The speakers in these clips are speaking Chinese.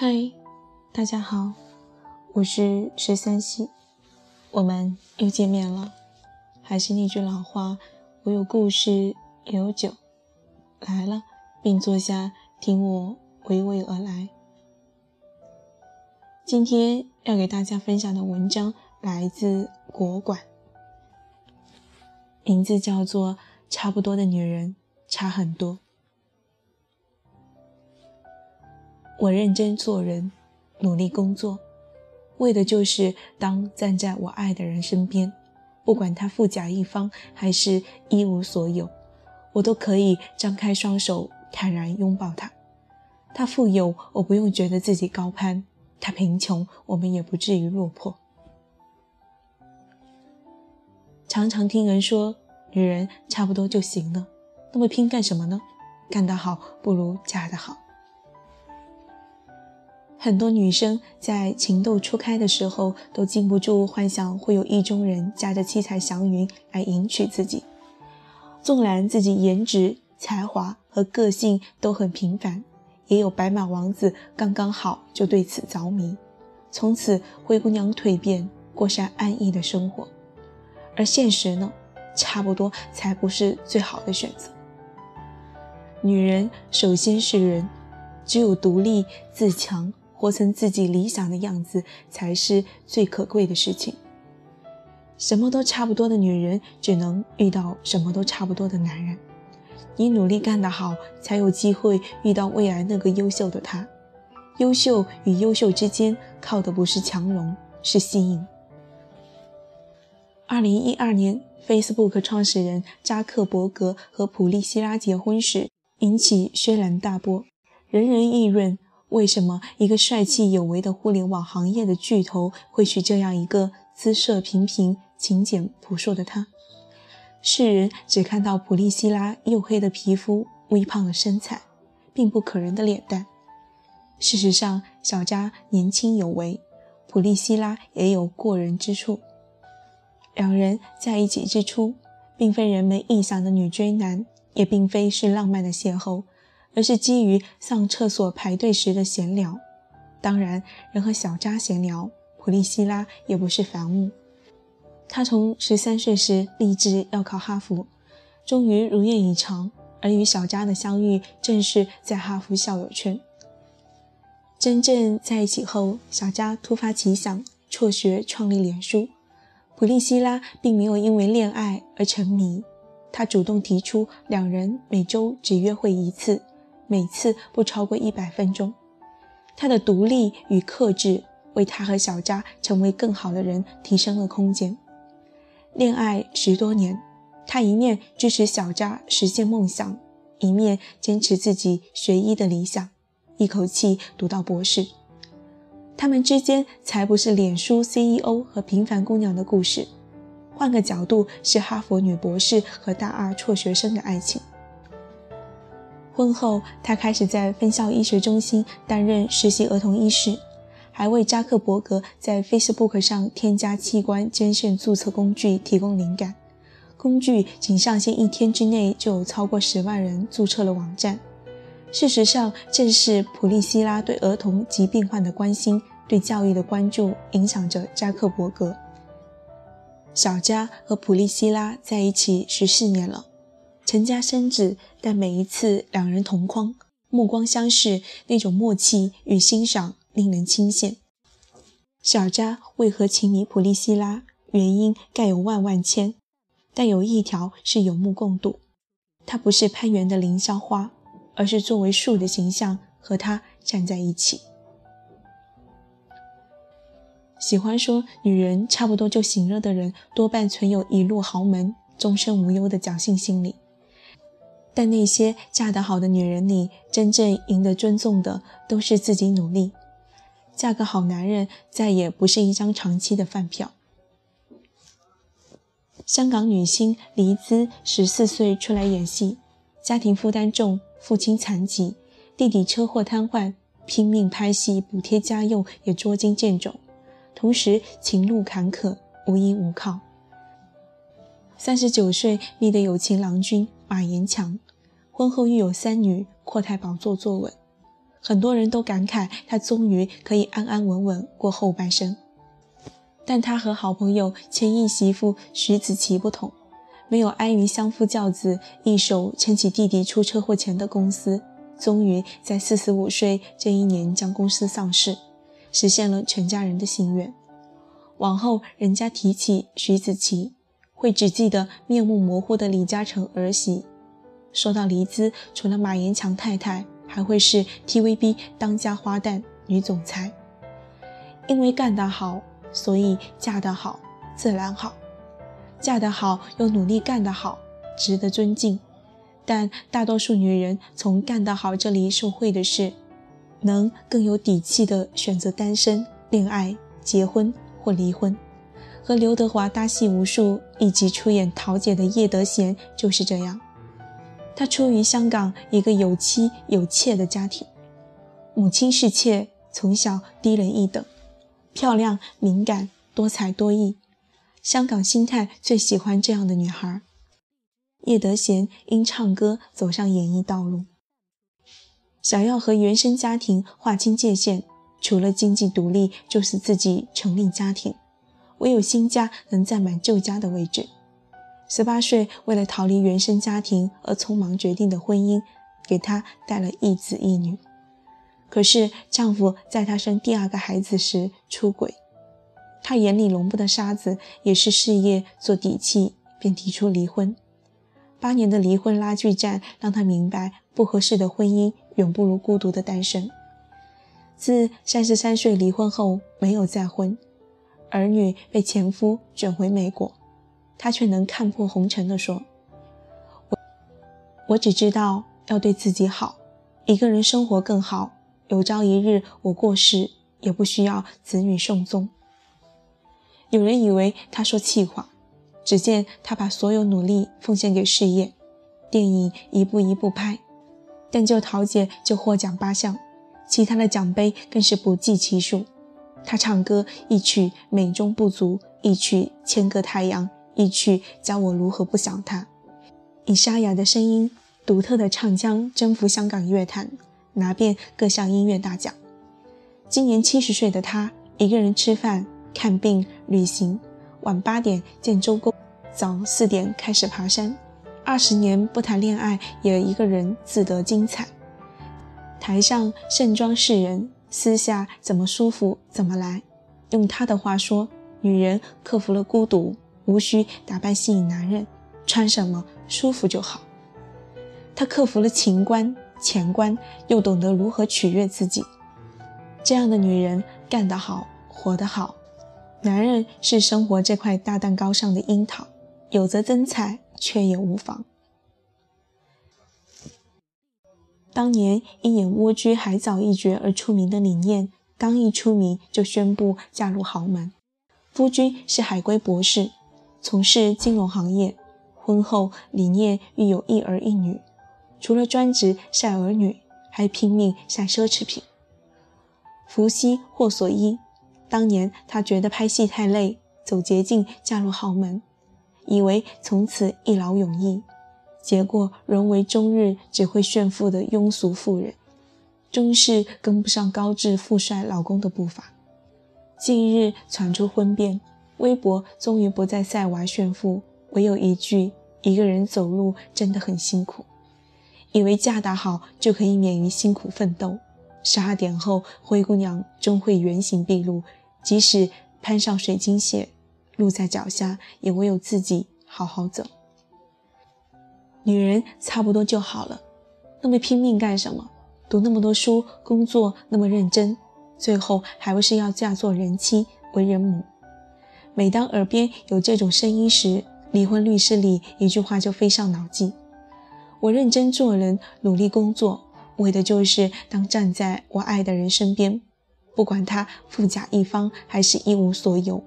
嗨，大家好，我是十三溪，我们又见面了。还是那句老话，我有故事也有酒，来了，并坐下听我娓娓而来。今天要给大家分享的文章来自国馆，名字叫做《差不多的女人差很多》。我认真做人，努力工作，为的就是当站在我爱的人身边，不管他富甲一方还是一无所有，我都可以张开双手坦然拥抱他。他富有，我不用觉得自己高攀；他贫穷，我们也不至于落魄。常常听人说，女人差不多就行了，那么拼干什么呢？干得好不如嫁得好。很多女生在情窦初开的时候，都禁不住幻想会有意中人驾着七彩祥云来迎娶自己。纵然自己颜值、才华和个性都很平凡，也有白马王子刚刚好就对此着迷，从此灰姑娘蜕变，过上安逸的生活。而现实呢，差不多才不是最好的选择。女人首先是人，只有独立自强。活成自己理想的样子才是最可贵的事情。什么都差不多的女人，只能遇到什么都差不多的男人。你努力干得好，才有机会遇到未来那个优秀的他。优秀与优秀之间，靠的不是强融，是吸引。二零一二年，Facebook 创始人扎克伯格和普利希拉结婚时，引起轩然大波，人人议论。为什么一个帅气有为的互联网行业的巨头会娶这样一个姿色平平、勤俭朴素的她？世人只看到普利希拉黝黑的皮肤、微胖的身材，并不可人的脸蛋。事实上，小扎年轻有为，普利希拉也有过人之处。两人在一起之初，并非人们臆想的女追男，也并非是浪漫的邂逅。而是基于上厕所排队时的闲聊，当然，人和小扎闲聊，普利希拉也不是凡物。他从十三岁时立志要考哈佛，终于如愿以偿。而与小扎的相遇，正是在哈佛校友圈。真正在一起后，小扎突发奇想，辍学创立脸书。普利希拉并没有因为恋爱而沉迷，他主动提出两人每周只约会一次。每次不超过一百分钟，他的独立与克制为他和小扎成为更好的人提升了空间。恋爱十多年，他一面支持小扎实现梦想，一面坚持自己学医的理想，一口气读到博士。他们之间才不是脸书 CEO 和平凡姑娘的故事，换个角度是哈佛女博士和大二辍学生的爱情。婚后，他开始在分校医学中心担任实习儿童医师，还为扎克伯格在 Facebook 上添加器官捐献注册工具提供灵感。工具仅上线一天之内，就有超过十万人注册了网站。事实上，正是普利希拉对儿童及病患的关心，对教育的关注，影响着扎克伯格。小扎和普利希拉在一起十四年了。成家生子，但每一次两人同框，目光相视，那种默契与欣赏令人倾羡。小扎为何情迷普利希拉？原因概有万万千，但有一条是有目共睹：她不是攀援的凌霄花，而是作为树的形象和他站在一起。喜欢说女人差不多就行了的人，多半存有一入豪门终身无忧的侥幸心理。但那些嫁得好的女人里，真正赢得尊重的都是自己努力。嫁个好男人，再也不是一张长期的饭票。香港女星黎姿十四岁出来演戏，家庭负担重，父亲残疾，弟弟车祸瘫痪，拼命拍戏补贴家用也捉襟见肘，同时情路坎坷，无依无靠。三十九岁觅得有情郎君马延强。婚后育有三女，阔太宝座坐稳。很多人都感慨她终于可以安安稳稳过后半生。但她和好朋友前义媳妇徐子淇不同，没有安于相夫教子，一手撑起弟弟出车祸前的公司，终于在四十五岁这一年将公司上市，实现了全家人的心愿。往后人家提起徐子淇，会只记得面目模糊的李嘉诚儿媳；说到黎姿，除了马延强太太，还会是 TVB 当家花旦女总裁。因为干得好。所以嫁得好，自然好；嫁得好又努力干得好，值得尊敬。但大多数女人从干得好这里受惠的是，能更有底气地选择单身、恋爱、结婚或离婚。和刘德华搭戏无数，一起出演桃姐的叶德娴就是这样。她出于香港一个有妻有妾的家庭，母亲是妾，从小低人一等。漂亮、敏感、多才多艺，香港星探最喜欢这样的女孩。叶德娴因唱歌走上演艺道路，想要和原生家庭划清界限，除了经济独立，就是自己成立家庭，唯有新家能占满旧家的位置。十八岁，为了逃离原生家庭而匆忙决定的婚姻，给她带了一子一女。可是，丈夫在她生第二个孩子时出轨，她眼里容不得沙子，也是事业做底气，便提出离婚。八年的离婚拉锯战，让她明白，不合适的婚姻远不如孤独的单身。自三十三岁离婚后，没有再婚，儿女被前夫卷回美国，他却能看破红尘地说：“我，我只知道要对自己好，一个人生活更好。”有朝一日我过世，也不需要子女送终。有人以为他说气话，只见他把所有努力奉献给事业，电影一步一步拍，但就桃姐就获奖八项，其他的奖杯更是不计其数。他唱歌一曲美中不足，一曲千个太阳，一曲教我如何不想他，以沙哑的声音、独特的唱腔征服香港乐坛。拿遍各项音乐大奖。今年七十岁的他，一个人吃饭、看病、旅行，晚八点见周公，早四点开始爬山。二十年不谈恋爱，也一个人自得精彩。台上盛装示人，私下怎么舒服怎么来。用他的话说，女人克服了孤独，无需打扮吸引男人，穿什么舒服就好。她克服了情关。钱关又懂得如何取悦自己，这样的女人干得好，活得好。男人是生活这块大蛋糕上的樱桃，有则增彩，却也无妨。当年因演《蜗居海藻》一角而出名的李念，刚一出名就宣布嫁入豪门。夫君是海归博士，从事金融行业。婚后，李念育有一儿一女。除了专职晒儿女，还拼命晒奢侈品。福兮祸所依，当年他觉得拍戏太累，走捷径嫁入豪门，以为从此一劳永逸，结果沦为终日只会炫富的庸俗妇人，终是跟不上高质富帅老公的步伐。近日传出婚变，微博终于不再晒娃炫富，唯有一句：一个人走路真的很辛苦。以为嫁得好就可以免于辛苦奋斗，十二点后灰姑娘终会原形毕露。即使攀上水晶鞋，路在脚下，也唯有自己好好走。女人差不多就好了，那么拼命干什么？读那么多书，工作那么认真，最后还不是要嫁做人妻、为人母？每当耳边有这种声音时，离婚律师里一句话就飞上脑际。我认真做人，努力工作，为的就是当站在我爱的人身边，不管他富甲一方还是一无所有，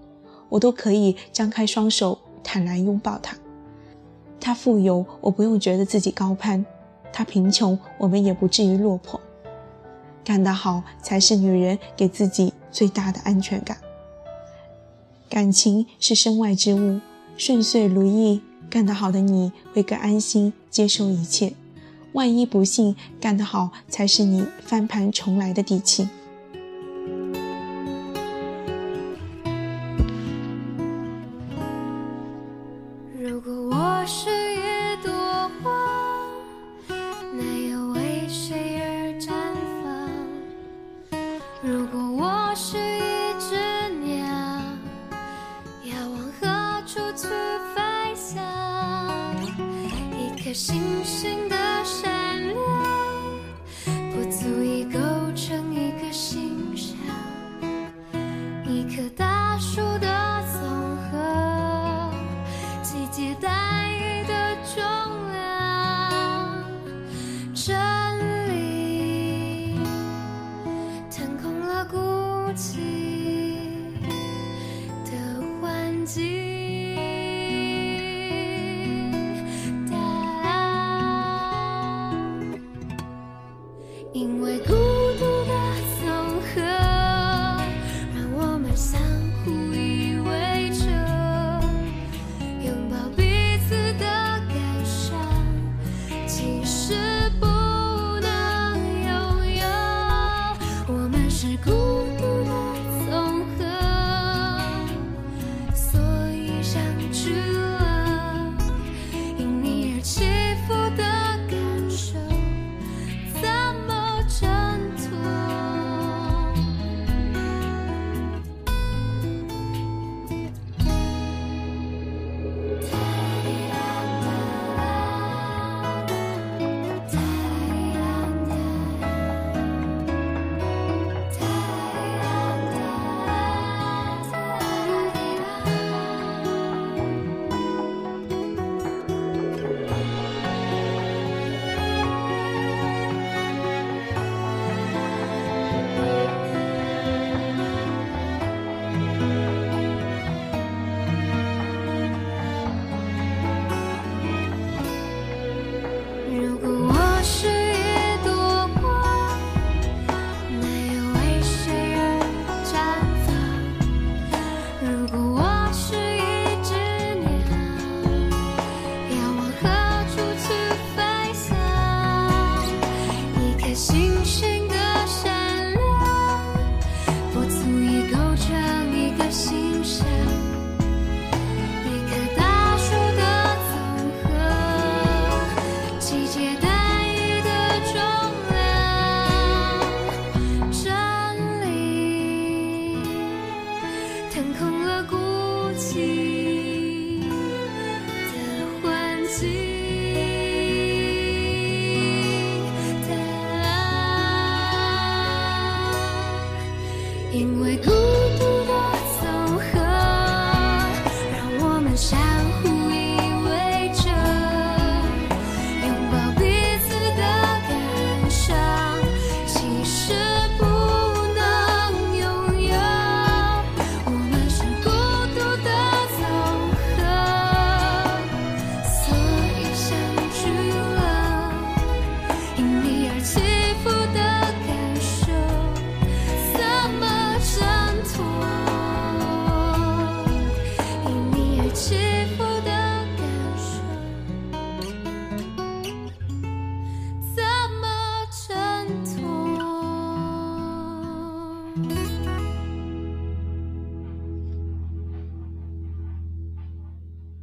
我都可以张开双手，坦然拥抱他。他富有，我不用觉得自己高攀；他贫穷，我们也不至于落魄。干得好，才是女人给自己最大的安全感。感情是身外之物顺遂如意干得好的你会更安心接受一切。万一不幸干得好才是你翻盘重来的底气。颗星星的闪亮，不足以构成一个星象；一棵大树的总和，几节单一的重量。真理腾空了孤寂的幻境。是故。因为孤独。